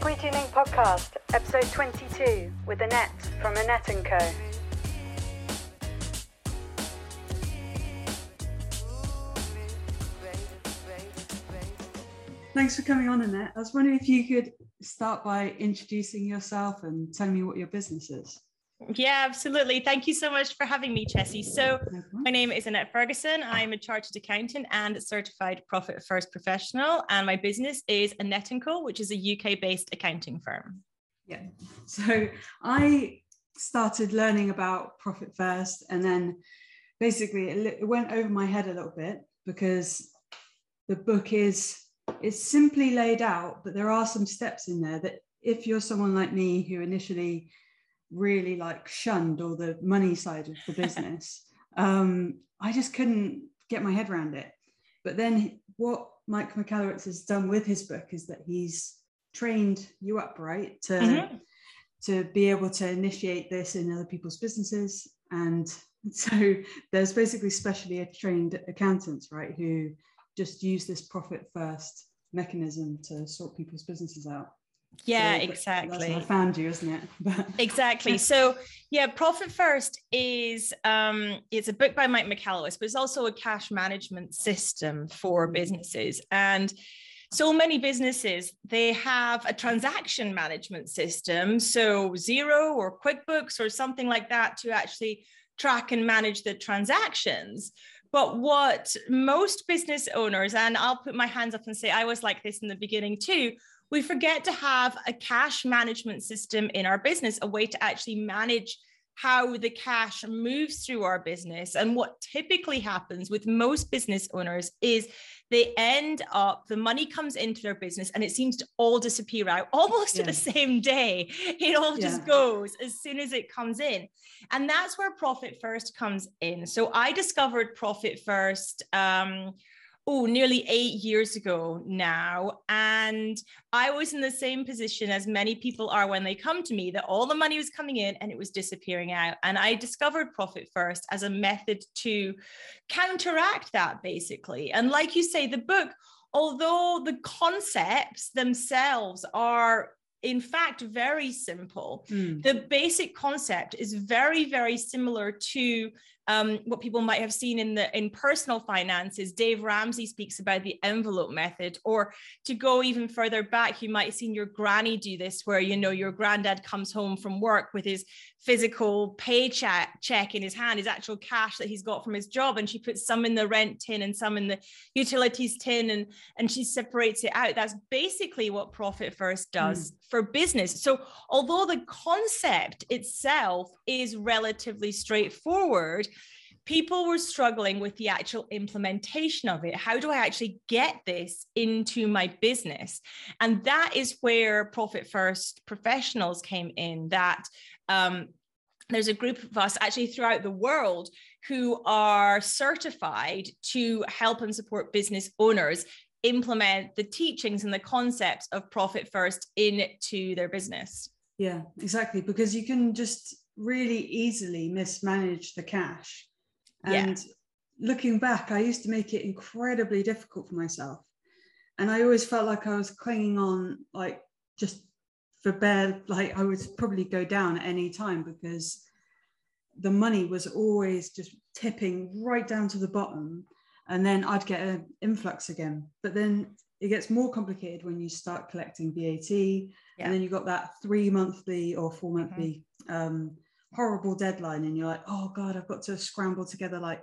Squeegee & Ink Podcast, episode 22, with Annette from Annette & Co. Thanks for coming on, Annette. I was wondering if you could start by introducing yourself and telling me what your business is. Yeah, absolutely. Thank you so much for having me, Chessie. So, mm-hmm. my name is Annette Ferguson. I'm a chartered accountant and certified profit first professional, and my business is Annette & Co, which is a UK-based accounting firm. Yeah. So, I started learning about profit first, and then basically it went over my head a little bit because the book is it's simply laid out, but there are some steps in there that if you're someone like me who initially really like shunned all the money side of the business. um, I just couldn't get my head around it. But then what Mike Michalowicz has done with his book is that he's trained you up, right? To mm-hmm. to be able to initiate this in other people's businesses. And so there's basically specially trained accountants, right, who just use this profit first mechanism to sort people's businesses out yeah so exactly i found you isn't it? Exactly. so yeah profit first is um it's a book by mike michalowicz but it's also a cash management system for mm. businesses. And so many businesses they have a transaction management system. So Xero or quickbooks or something like that to actually track and manage the transactions. But what most business owners and i'll put my hands up and say i was like this in the beginning too we forget to have a cash management system in our business, a way to actually manage how the cash moves through our business. And what typically happens with most business owners is they end up, the money comes into their business and it seems to all disappear out almost yeah. at the same day. It all yeah. just goes as soon as it comes in. And that's where Profit First comes in. So I discovered Profit First. Um, oh, nearly eight years ago now. And I was in the same position as many people are when they come to me that all the money was coming in and it was disappearing out. And I discovered Profit First as a method to counteract that, basically. And like you say, the book, although the concepts themselves are in fact very simple. Mm. The basic concept is very, very similar to um, what people might have seen in the in personal finances. Dave Ramsey speaks about the envelope method, or to go even further back, you might have seen your granny do this, where you know your granddad comes home from work with his physical paycheck check in his hand, his actual cash that he's got from his job, and she puts some in the rent tin and some in the utilities tin, and and she separates it out. That's basically what Profit First does mm. for business. So although the concept itself is relatively straightforward people were struggling with the actual implementation of it. How do I actually get this into my business? And that is where Profit First professionals came in, that um, there's a group of us actually throughout the world who are certified to help and support business owners implement the teachings and the concepts of profit first into their business. Yeah, exactly. Because you can just really easily mismanage the cash and yeah. looking back, I used to make it incredibly difficult for myself. And I always felt like I was clinging on, like just for bare, like I would probably go down at any time because the money was always just tipping right down to the bottom. And then I'd get an influx again. But then it gets more complicated when you start collecting VAT. Yeah. And then you've got that three monthly or four monthly mm-hmm. um, horrible deadline and you're like, oh God, I've got to scramble together like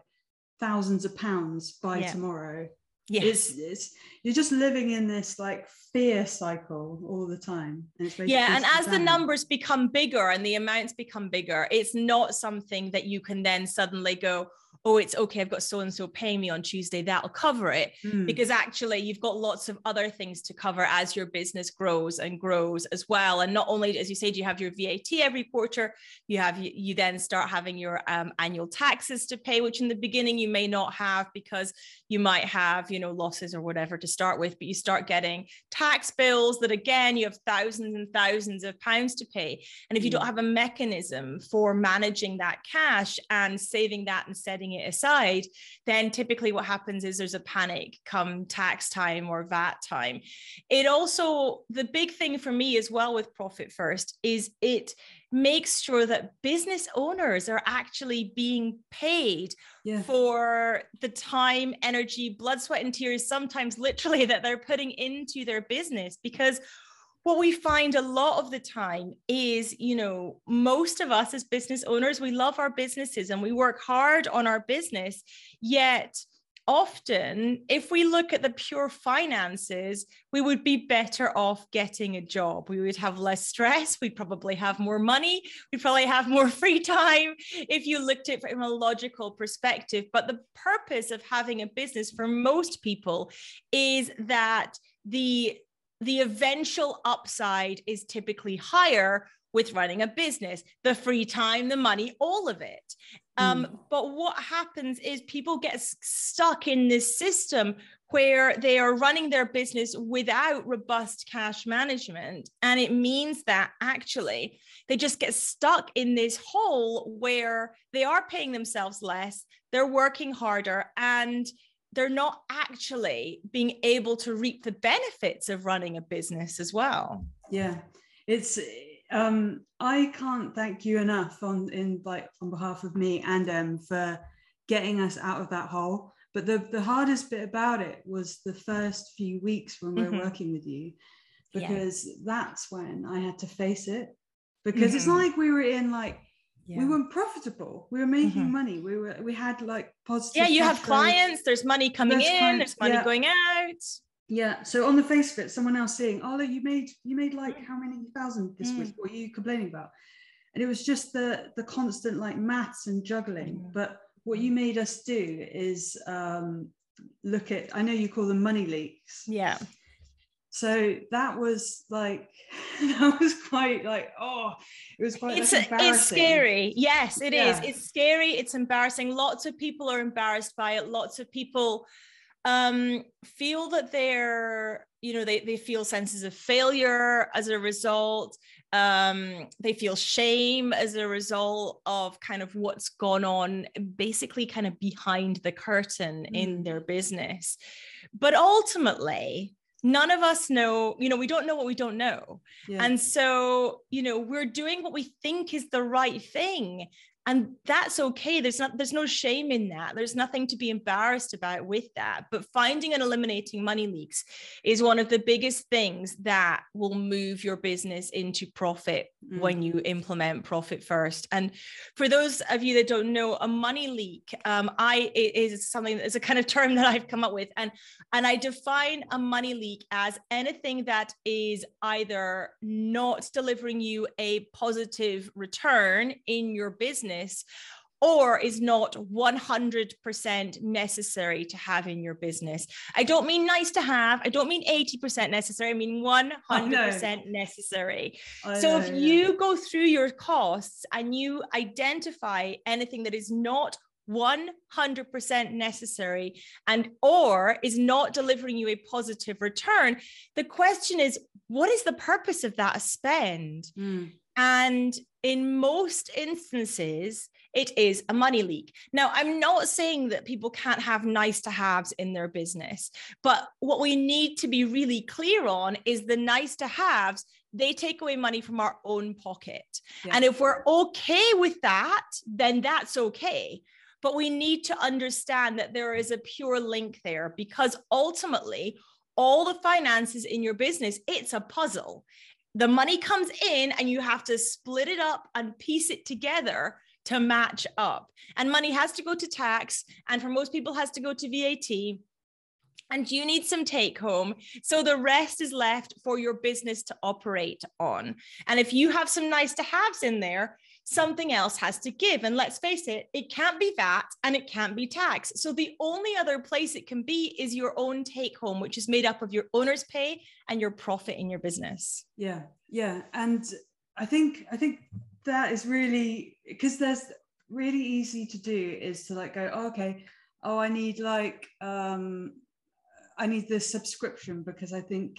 thousands of pounds by yeah. tomorrow. Yes. It's, it's, you're just living in this like fear cycle all the time. And yeah. And as the numbers become bigger and the amounts become bigger, it's not something that you can then suddenly go, oh, it's okay, I've got so and so paying me on Tuesday, that'll cover it. Mm. Because actually, you've got lots of other things to cover as your business grows and grows as well. And not only, as you said, you have your VAT every quarter, you have you, you then start having your um, annual taxes to pay, which in the beginning you may not have because you might have you know losses or whatever to start with but you start getting tax bills that again you have thousands and thousands of pounds to pay and if you don't mm. have a mechanism for managing that cash and saving that and setting it aside then typically what happens is there's a panic come tax time or vat time it also the big thing for me as well with profit first is it makes sure that business owners are actually being paid yeah. for the time, energy, blood, sweat, and tears, sometimes literally that they're putting into their business. Because what we find a lot of the time is, you know, most of us as business owners, we love our businesses and we work hard on our business, yet often, if we look at the pure finances, we would be better off getting a job. We would have less stress. We'd probably have more money. We'd probably have more free time if you looked at it from a logical perspective. But the purpose of having a business for most people is that the the eventual upside is typically higher with running a business the free time the money all of it um, mm. But what happens is people get stuck in this system where they are running their business without robust cash management. And it means that actually they just get stuck in this hole where they are paying themselves less, they're working harder, and they're not actually being able to reap the benefits of running a business as well. Yeah. It's um, I can't thank you enough on in like on behalf of me and um for getting us out of that hole. But the the hardest bit about it was the first few weeks when we were mm-hmm. working with you, because yeah. that's when I had to face it. Because mm-hmm. it's not like we were in like yeah. we weren't profitable. We were making mm-hmm. money. We were we had like positive. Yeah, you have clients. There's money coming there's in. Clients, there's money yeah. going out yeah so on the face of it someone else saying oh you made you made like how many thousand this mm. week what are you complaining about? And it was just the the constant like maths and juggling. Mm. but what you made us do is um look at i know you call them money leaks. Yeah. So that was like that was quite like oh it was quite it's, it's scary. Yes it yeah. is. it's scary. It's embarrassing. Lots of people are embarrassed by it. Lots of people um, feel that they're you know they, they feel senses of failure as a result um, they feel shame as a result of kind of what's gone on basically kind of behind the curtain mm. in their business but ultimately none of us know you know we don't know what we don't know yeah. and so you know we're doing what we think is the right thing and that's okay. There's not there's no shame in that. There's nothing to be embarrassed about with that. But finding and eliminating money leaks is one of the biggest things that will move your business into profit mm. when you implement profit first. And for those of you that don't know a money leak um, i is something that's a kind of term that i've come up with. And and i define a money leak as anything that is either not delivering you a positive return in your business business or is not 100% necessary to have in your business. I don't mean nice to have, I don't mean 80% necessary, I mean 100% necessary. I so if you go through your costs and you identify anything that is not 100% necessary and or is not delivering you a positive return the question is what is the purpose of that spend mm. And in most instances, it is a money leak. Now, I'm not saying that people can't have nice to haves in their business, but what we need to be really clear on is the nice to haves, they take away money from our own pocket. Yeah. And if we're okay with that, then that's okay. But we need to understand that there is a pure link there because ultimately, all the finances in your business, it's a puzzle the money comes in and you have to split it up and piece it together to match up. And money has to go to tax, and for most people, has to go to VAT. And you need some take home. So the rest is left for your business to operate on. And if you have some nice to haves in there, something else has to give. And let's face it, it can't be that and it can't be tax. So the only other place it can be is your own take home, which is made up of your owner's pay and your profit in your business. Yeah. Yeah. And I think, I think that is really because there's really easy to do is to like go, oh, okay, oh, I need like um, I need this subscription because I think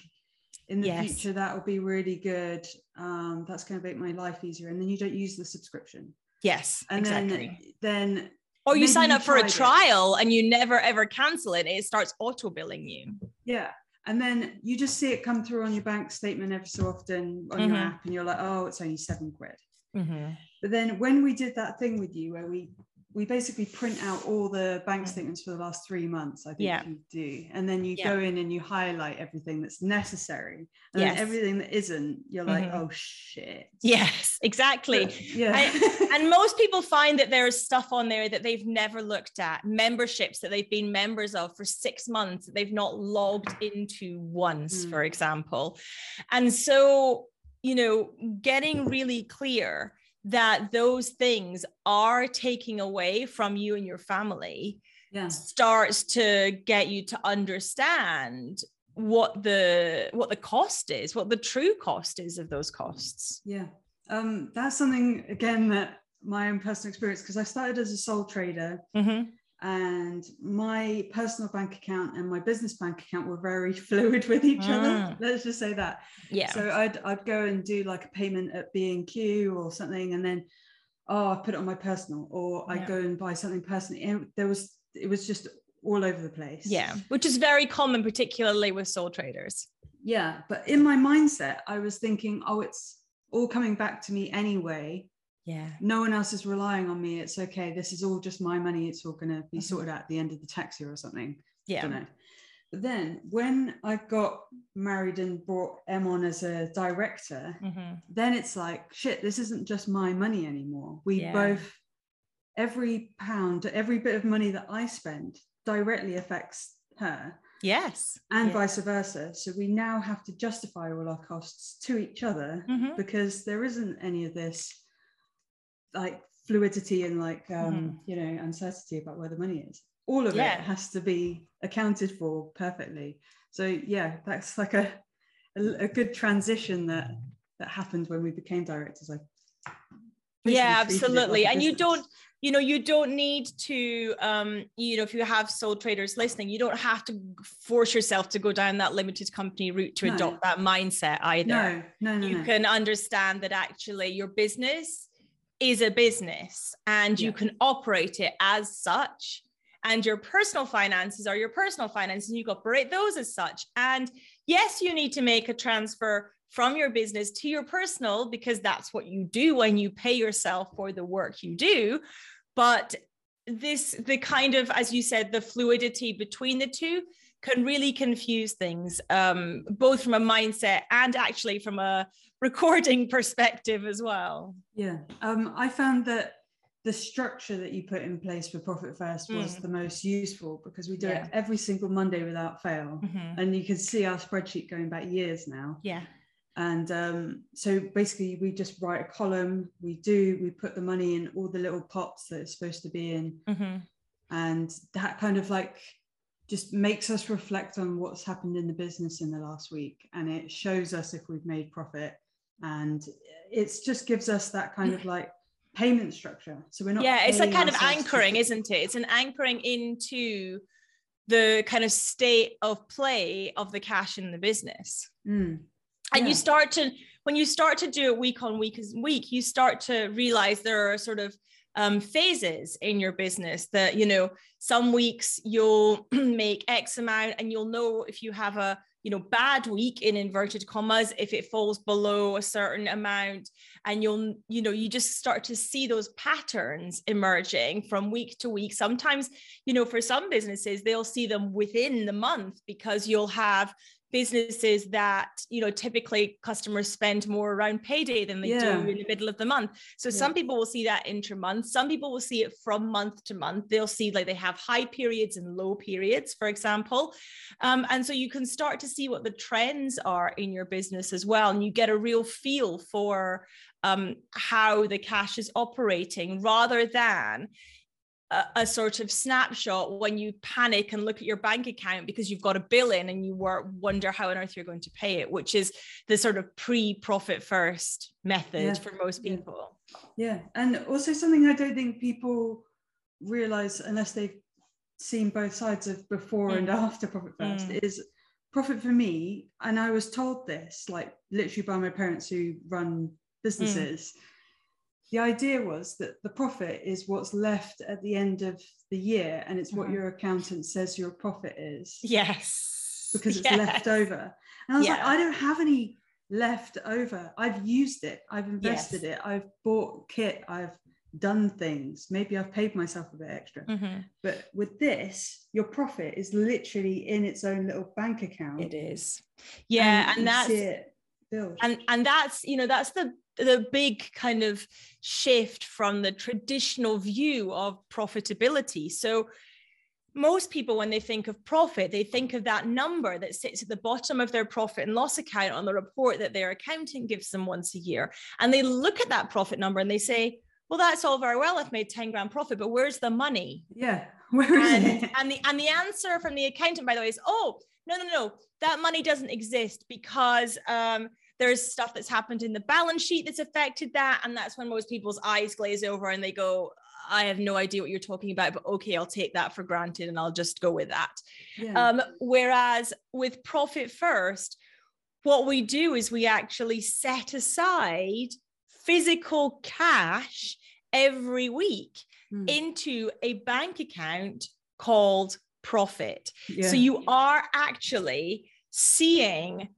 in the yes. future that will be really good. Um, that's going to make my life easier, and then you don't use the subscription. Yes, and exactly. then then or you sign up you for a trial it. and you never ever cancel it. It starts auto billing you. Yeah, and then you just see it come through on your bank statement every so often on mm-hmm. your app, and you're like, oh, it's only seven quid. Mm-hmm. But then when we did that thing with you where we we basically print out all the bank statements for the last three months i think yeah. you do and then you yeah. go in and you highlight everything that's necessary and yes. everything that isn't you're like mm-hmm. oh shit yes exactly yeah and, and, most people find that there's stuff on there that they've never looked at memberships that they've been members of for six months that they've not logged into once mm. for example and so you know getting really clear that those things are taking away from you and your family yeah. starts to get you to understand what the what the cost is what the true cost is of those costs. Yeah. Um that's something again that my own personal experience because i started as a sole trader mm-hmm and my personal bank account and my business bank account were very fluid with each mm. other let's just say that. Yeah. So I'd, I'd go and do like a payment at b&q or something and then oh i put it on my personal or i'd go and buy something personally. And there was it was just all over the place. Yeah which is very common particularly with sole traders. Yeah but in my mindset i was thinking oh it's all coming back to me anyway yeah no one else is relying on me it's okay this is all just my money it's all going to be mm-hmm. sorted out at the end of the tax year or something yeah don't know. but then when i got married and brought em on as a director mm-hmm. then it's like shit this isn't just my money anymore we yeah. both every pound every bit of money that i spend directly affects her yes and yeah. vice versa so we now have to justify all our costs to each other mm-hmm. because there isn't any of this like fluidity and like um mm-hmm. you know uncertainty about where the money is all of yeah. it has to be accounted for perfectly so yeah that's like a, a, a good transition that that happened when we became directors like yeah absolutely like and you don't you know you don't need to um you know if you have sole traders listening you don't have to force yourself to go down that limited company route to no. adopt that mindset either no no no you no. can understand that actually your business is a business and you can operate it as such. And your personal finances are your personal finances. And you operate those as such. And yes you need to make a transfer from your business to your personal because that's what you do when you pay yourself for the work you do. But this the kind of as you said the fluidity between the two can really confuse things um, both from a mindset and actually from a recording perspective as well. Yeah, um, I found that the structure that you put in place for Profit First was mm. the most useful because we do yeah. it every single Monday without fail. Mm-hmm. And you can see our spreadsheet going back years now. Yeah. And um, so basically, we just write a column. We do, we put the money in all the little pots that it's supposed to be in. Mm-hmm. And that kind of like just makes us reflect on what's happened in the business in the last week. And it shows us if we've made profit and it just gives us that kind of like payment structure so we're not yeah it's like kind of anchoring to... isn't it it's an anchoring into the kind of state of play of the cash in the business mm. and yeah. you start to when you start to do it week on week as week you start to realize there are sort of um, phases in your business that you know some weeks you'll make x amount and you'll know if you have a you know bad week in inverted commas if it falls below a certain amount and you'll you know you just start to see those patterns emerging from week to week. Sometimes you know for some businesses they'll see them within the month because you'll have businesses that you know typically customers spend more around payday than they yeah. do in the middle of the month so yeah. some people will see that intra-month some people will see it from month to month they'll see like they have high periods and low periods for example um, and so you can start to see what the trends are in your business as well and you get a real feel for um, how the cash is operating rather than a, a, sort of snapshot when you panic and look at your bank account because you've got a bill in and you were, wonder how on earth you're going to pay it, which is the sort of pre-profit first method yeah. for most people. Yeah. And also something I don't think people realize unless they've seen both sides of before mm. and after profit first mm. is profit for me and i was told this like literally by my parents who run businesses mm. The idea was that the profit is what's left at the end of the year and it's what mm-hmm. your accountant says your profit is. Yes. Because it's yes. left over. And i was yeah. like i don't have any left over. I've used it. I've invested yes. it. I've bought kit. I've done things. Maybe i've paid myself a bit extra. Mm-hmm. but with this your profit is literally in its own little bank account. It is. Yeah and, and that's and and that's you know that's the the big kind of shift from the traditional view of profitability so most people when they think of profit they think of that number that sits at the bottom of their profit and loss account on the report that their accountant gives them once a year and they look at that profit number and they say well, that's all very well. I've made 10 grand profit, but where's the money? Yeah. Where is and, it? And the, and the answer from the accountant, by the way, is, oh, no, no, no, that money doesn't exist because um, there's stuff that's happened in the balance sheet that's affected that. And that's when most people's eyes glaze over and they go, I have no idea what you're talking about, but okay, I'll take that for granted and I'll just go with that. Yeah. Um, whereas with Profit First, what we do is we actually set aside physical cash every week mm. into a bank account called profit. Yeah. So you are actually seeing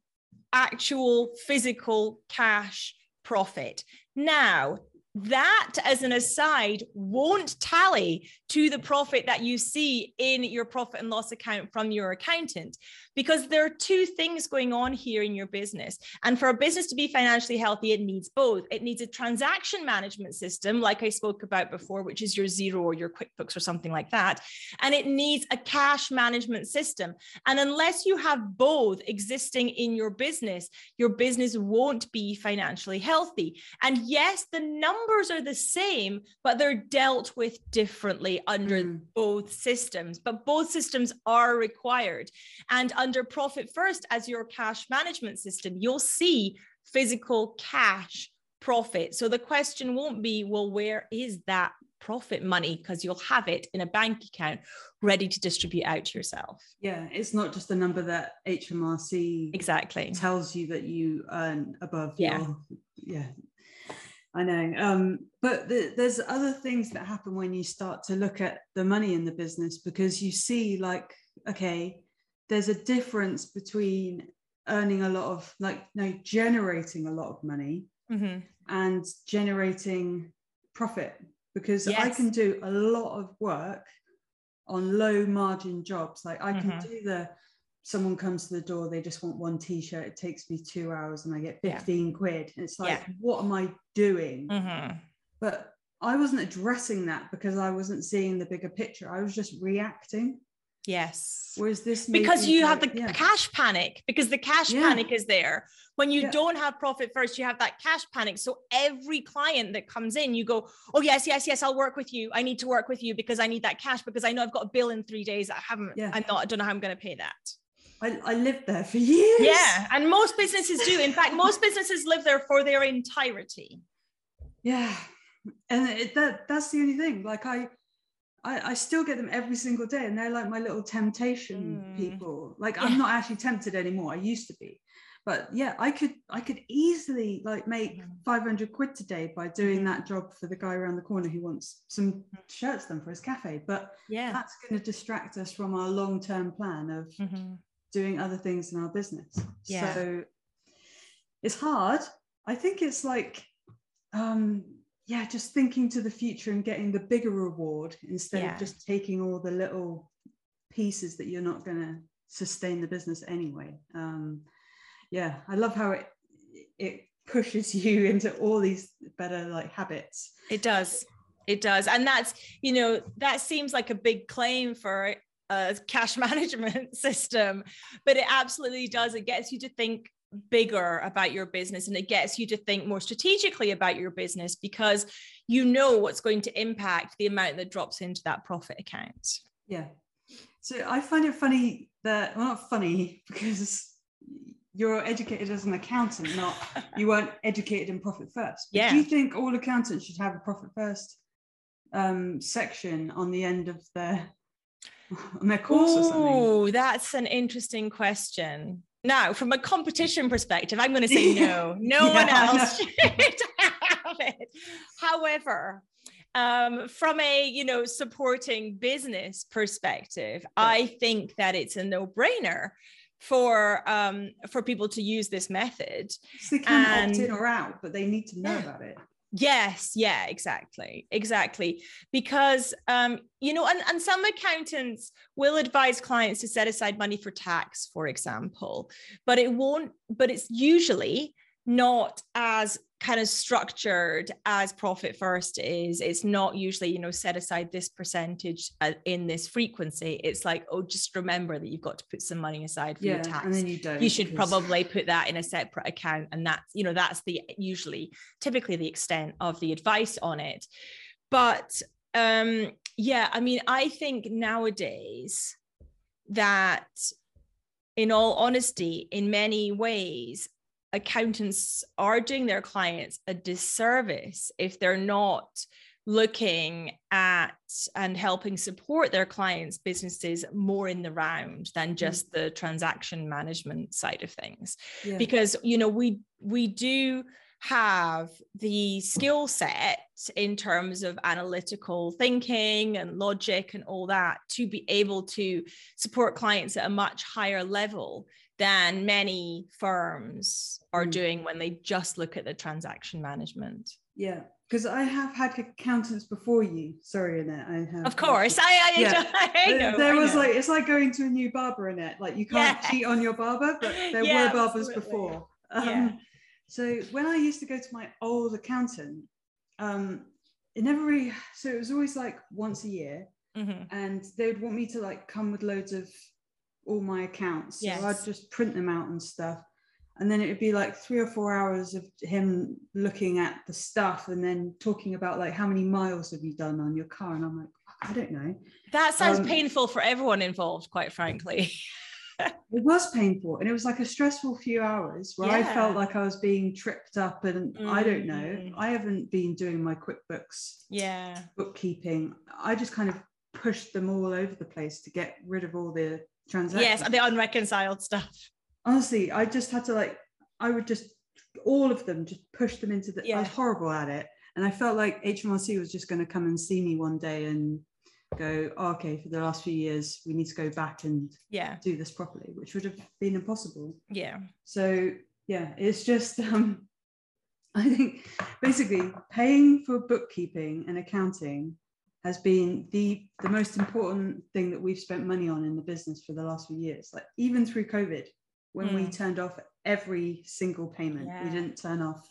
actual physical cash profit. Now, that as an aside won't tally to the profit that you see in your profit and loss account from your accountant because there are two things going on here in your business. And for a business to be financially healthy it needs both. It needs a transaction management system like i spoke about before which is your Xero or your quickbooks or something like that. And it needs a cash management system. And unless you have both existing in your business your business won't be financially healthy. And yes the number numbers are the same, but they're dealt with differently under mm. both systems. But both systems are required. And under Profit First, as your cash management system, you'll see physical cash profit. So the question won't be, well, where is that profit money? Because you'll have it in a bank account ready to distribute out to yourself. Yeah, it's not just the number that HMRC exactly tells you that you earn above yeah. your yeah I know. Um, but the, there's other things that happen when you start to look at the money in the business because you see, like, okay, there's a difference between earning a lot of, like, no, generating a lot of money mm-hmm. and generating profit because yes. I can do a lot of work on low margin jobs. Like, I can mm-hmm. do the someone comes to the door, they just want one t-shirt. It takes me two hours and I get 15 yeah. quid. And it's like, yeah. what am I doing? Mm-hmm. But I wasn't addressing that because I wasn't seeing the bigger picture. I was just reacting. Yes. Whereas this because you like, have the yeah. cash panic because the cash yeah. panic is there. When you yeah. don't have profit first, you have that cash panic. So every client that comes in, you go, Oh, yes, yes, yes, I'll work with you. I need to work with you because I need that cash because I know I've got a bill in three days. I haven't, yeah. I'm not, I don't know how I'm going to pay that. I, I lived there for years. Yeah. And most businesses do. In fact, most businesses live there for their entirety. Yeah. And it, that that's the only thing. Like I, I, I still get them every single day and they're like my little temptation mm. people. Like yeah. I'm not actually tempted anymore. I used to be. But yeah, I could I could easily like make mm. 500 quid today by doing that job for the guy around the corner who wants some mm. shirts done for his cafe. But yeah, that's going to distract us from our long-term plan of mm-hmm doing other things in our business. Yeah. So it's hard. I think it's like, um, yeah, just thinking to the future and getting the bigger reward instead yeah. of just taking all the little pieces that you're not going to sustain the business anyway. Um, yeah, I love how it it pushes you into all these better like habits. It does. It does. And that's, you know, that seems like a big claim for a cash management system, but it absolutely does. It gets you to think bigger about your business and it gets you to think more strategically about your business because you know what's going to impact the amount that drops into that profit account. Yeah. So I find it funny that, well, not funny because you're educated as an accountant, not you weren't educated in profit first. But yeah. Do you think all accountants should have a profit first um, section on the end of their on their course or something? Oh, that's an interesting question. Now, from a competition perspective, I'm going to say no. No Yeah, one else should have it. However, um, from a you know supporting business perspective, I think that it's a no-brainer for um, for people to use this method. So they can opt And- in or out, but they need to know Yeah. about it. Yes, yeah, exactly, exactly. Because um, you know, and, and some accountants will advise clients to set aside money for tax, for example, but it won't, but it's usually not as kind of structured as profit first is it's not usually you know set aside this percentage uh, in this frequency it's like oh just remember that you've got to put some money aside for your Yeah, tax and then you don't. you should because- probably put that in a separate account and that's you know that's the usually typically the extent of the advice on it but um yeah i mean i think nowadays that in all honesty in many ways accountants are doing their clients a disservice if they're not looking at and helping support their clients' businesses more in the round than mm. just the transaction management side of things Yeah. because you know we we do have the skill set in terms of analytical thinking and logic and all that to be able to support clients at a much higher level than many firms are Mm. doing when they just look at the transaction management. Yeah, because I have had accountants before you. Sorry, Annette. I have. Of course, I, I, Yeah. I know. there I was know. like it's like going to a new barber, Annette. Like you can't cheat on your barber, but there Yeah, were barbers absolutely. before. Um, Yeah. So when I used to go to my old accountant, um, it never really. So it was always like once a year, Mhm. and they would want me to like come with loads of all my accounts. So I'd just print them out and stuff. And then it would be like three or four hours of him looking at the stuff and then talking about like how many miles have you done on your car? And I'm like, I don't know. That sounds Um, painful for everyone involved, quite frankly. It was painful and it was like a stressful few hours where I felt like I was being tripped up and I don't know. Mm. I haven't been doing my QuickBooks yeah. bookkeeping. I just kind of pushed them all over the place to get rid of all the transactions. Yes, the unreconciled stuff. honestly, I just had to like, I would just all of them just push them into the. I was horrible at it, and I felt like HMRC was just going to come and see me one day and go, oh, okay, for the last few years, we need to go back and Yeah. do this properly, which would have been impossible. Yeah. So yeah, it's just um, I think basically paying for bookkeeping and accounting has been the the most important thing that we've spent money on in the business for the last few years. Like even through COVID, when we Mm. turned off every single payment, we didn't turn off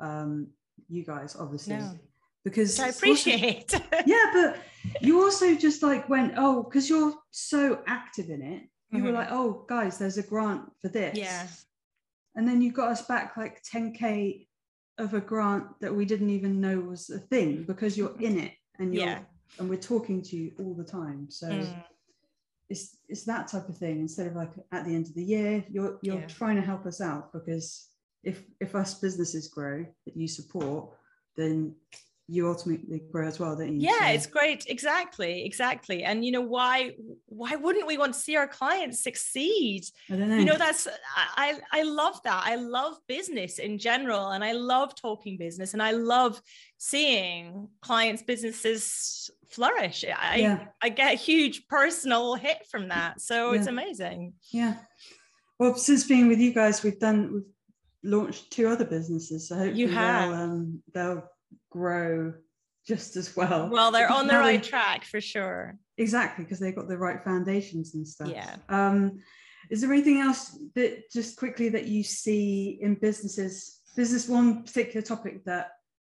um, you guys obviously No. because I also- appreciate. yeah, but you also just like went, oh, because you're so active in it, you were Mhm. like, oh, guys, there's a grant for this. Yeah. And then you got us back like 10K of a grant that we didn't even know was a thing because you're in it and Yeah. and we're talking to you all the time. So Mm. it's it's that type of thing. Instead of like at the end of the year, you're you're Yeah. trying to help us out because if if us businesses grow that you support, then you ultimately grow as well, don't you? yeah So- it's great exactly exactly and you know why why wouldn't we want to see our clients succeed I don't know. you know that's I, I love that i love business in general and i love talking business and i love seeing clients businesses flourish i yeah, i get a huge personal hit from that so it's amazing yeah. Well, since being with you guys, we've done we've launched two other businesses. So hopefully you have. they'll um, they'll grow just as well. well they're on the right they- track for sure Exactly, because they've got the right foundations and stuff. Yeah. Um, is there anything else that just quickly that you see in businesses? There's this one particular topic that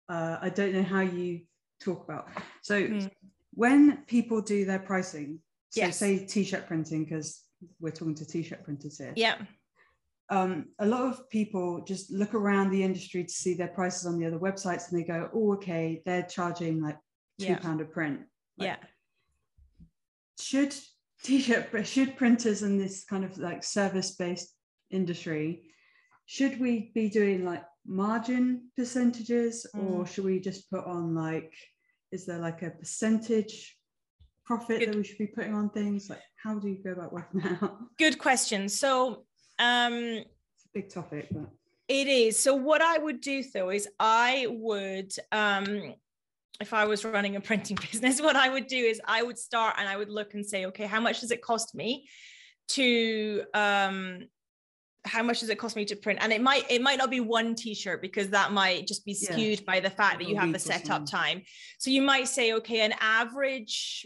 uh, I don't know how you talk about. So Hmm. when people do their pricing, so Yes. say t-shirt printing, because we're talking to t-shirt printers here. yeah Um, a lot of people just look around the industry to see their prices on the other websites and they go, oh, okay, they're charging like two Yeah. pound a print. Like, yeah should t-shirt should printers in this kind of like service-based industry should we be doing like margin percentages or Mm. should we just put on like is there like a percentage profit Good. that we should be putting on things? Like, how do you go about working that out? Good question. So, um, It's a big topic, but It is. So what I would do though is I would um if I was running a printing business, what I would do is I would start and I would look and say, okay, how much does it cost me to um how much does it cost me to print? And it might it might not be one t-shirt because that might just be Yeah. skewed by the fact that you have the setup time. So you might say, okay, an average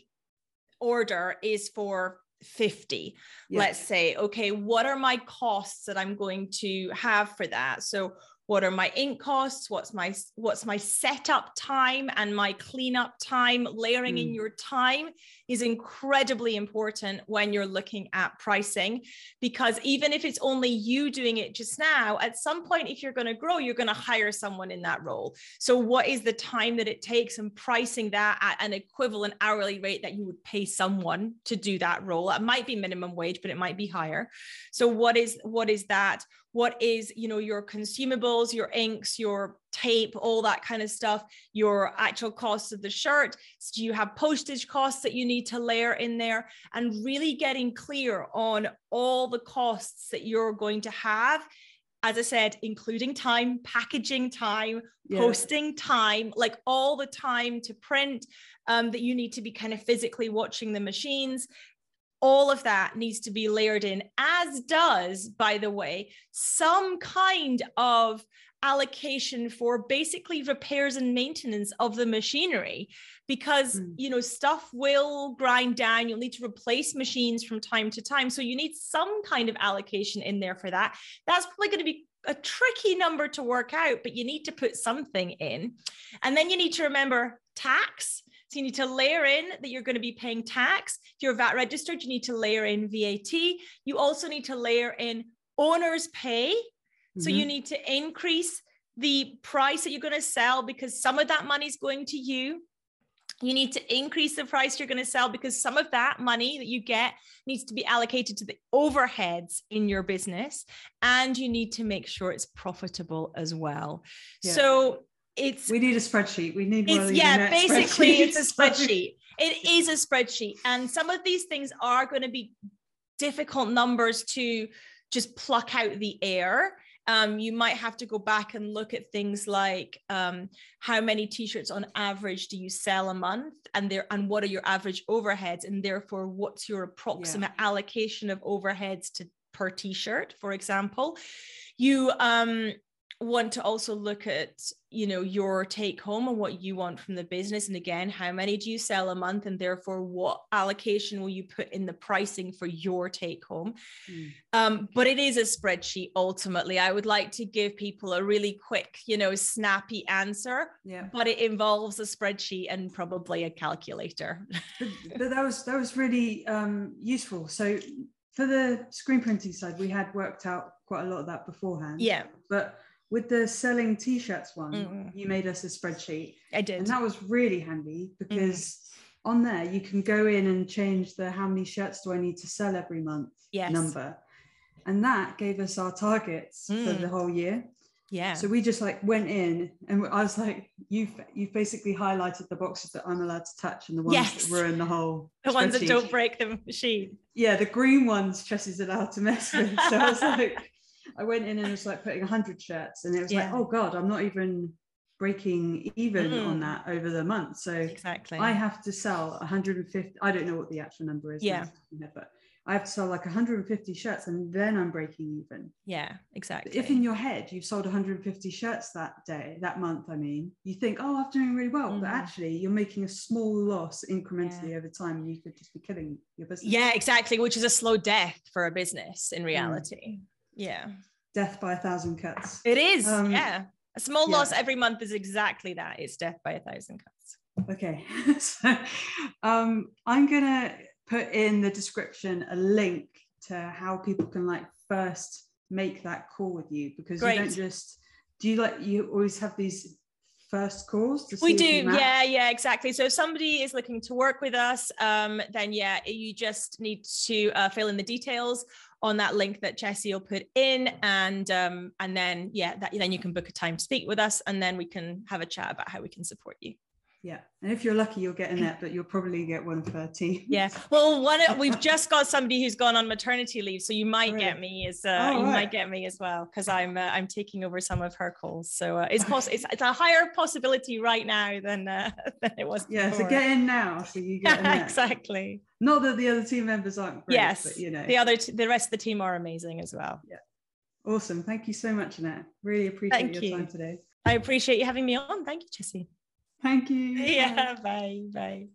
order is for 50 yeah. let's say okay what are my costs that i'm going to have for that so what are my ink costs? What's my what's my setup time and my cleanup time? Layering in Mm. your time is incredibly important when you're looking at pricing because even if it's only you doing it just now at some point if you're going to grow you're going to hire someone in that role. So what is the time that it takes and pricing that at an equivalent hourly rate that you would pay someone to do that role? It might be minimum wage but it might be higher. So what is what is that what is you know your consumables your inks your tape all that kind of stuff your actual costs of the shirt so do you have postage costs that you need to layer in there and really getting clear on all the costs that you're going to have as i said including time packaging time Yeah. posting time like all the time to print um, that you need to be kind of physically watching the machines all of that needs to be layered in as does by the way some kind of allocation for basically repairs and maintenance of the machinery. Because Mm. you know stuff will grind down. You'll need to replace machines from time to time. So you need some kind of allocation in there for that. That's probably going to be a tricky number to work out but you need to put something in. And then you need to remember tax so you need to layer in that you're going to be paying tax if you're vat registered you need to layer in vat you also need to layer in owner's pay so Mhm. you need to increase the price that you're going to sell because some of that money is going to you. You need to increase the price you're going to sell because some of that money that you get needs to be allocated to the overheads in your business. And you need to make sure it's profitable as well. Yeah. So it's we need a spreadsheet. We need one yeah basically it's a spreadsheet. It is a spreadsheet. And some of these things are going to be difficult numbers to just pluck out the air. Um, you might have to go back and look at things like um, how many t-shirts on average do you sell a month? And there and what are your average overheads? And therefore what's your approximate allocation of overheads to per t-shirt for example? You um, want to also look at you know your take home and what you want from the business and again how many do you sell a month and therefore what allocation will you put in the pricing for your take home Mm. um, but it is a spreadsheet ultimately i would like to give people a really quick you know snappy answer Yeah. but it involves a spreadsheet and probably a calculator but, but that was that was really um, useful. So for the screen printing side, we had worked out quite a lot of that beforehand. yeah But with the selling t-shirts one, Mm. you made us a spreadsheet, i did. and that was really handy because on there you can go in and change the how many shirts do I need to sell every month yes number, and that gave us our targets for Mm. the whole year. yeah So we just like went in and I was like, you've you've basically highlighted the boxes that I'm allowed to touch and the ones Yes. that ruin the whole. the ones that don't break the machine Yeah, the green ones Chessie's allowed to mess with. So I was like, I went in and it was like putting hundred shirts, and it was like, oh god, I'm not even breaking even on Mm. that over the month. So exactly I have to sell 150. I don't know what the actual number is. Yeah. off the top of my head, but I have to sell like 150 shirts, and then I'm breaking even. yeah exactly If in your head you've sold 150 shirts that day, that month, I mean, you think, oh, I'm doing really well. But Mhm. actually, you're making a small loss incrementally over time. and You could just be killing your business. Yeah, exactly, which is a slow death for a business Mm. in reality. Yeah, Death by a thousand cuts. it is. Um, yeah. A small yeah. loss every month is exactly that. It's death by a thousand cuts. Okay. so um, I'm going to put in the description a link to how people can like first make that call with you because you Great. don't just, do you like, you always have these first calls We do, yeah, yeah, exactly. So if somebody is looking to work with us, um, then yeah, you just need to uh, fill in the details on that link that Chessie will put in, and um, and then yeah, that then you can book a time to speak with us, and then we can have a chat about how we can support you. Yeah, and if you're lucky, you'll get Annette, but you'll probably get one for team. Yeah, well, one we've just got somebody who's gone on maternity leave, so you might get me as uh, oh, you right. might get me as well because I'm uh, I'm taking over some of her calls. So uh, it's possible. It's, it's a higher possibility right now than uh, than it was. Yeah, before. so get in now, so you get exactly. Not that the other team members aren't great, yes, but you know the other t- the rest of the team are amazing as well. Yeah, awesome. Thank you so much, Annette. Really appreciate Thank your you. time today. I appreciate you having me on. Thank you, Chessie. Thank you. Yeah, bye. Bye.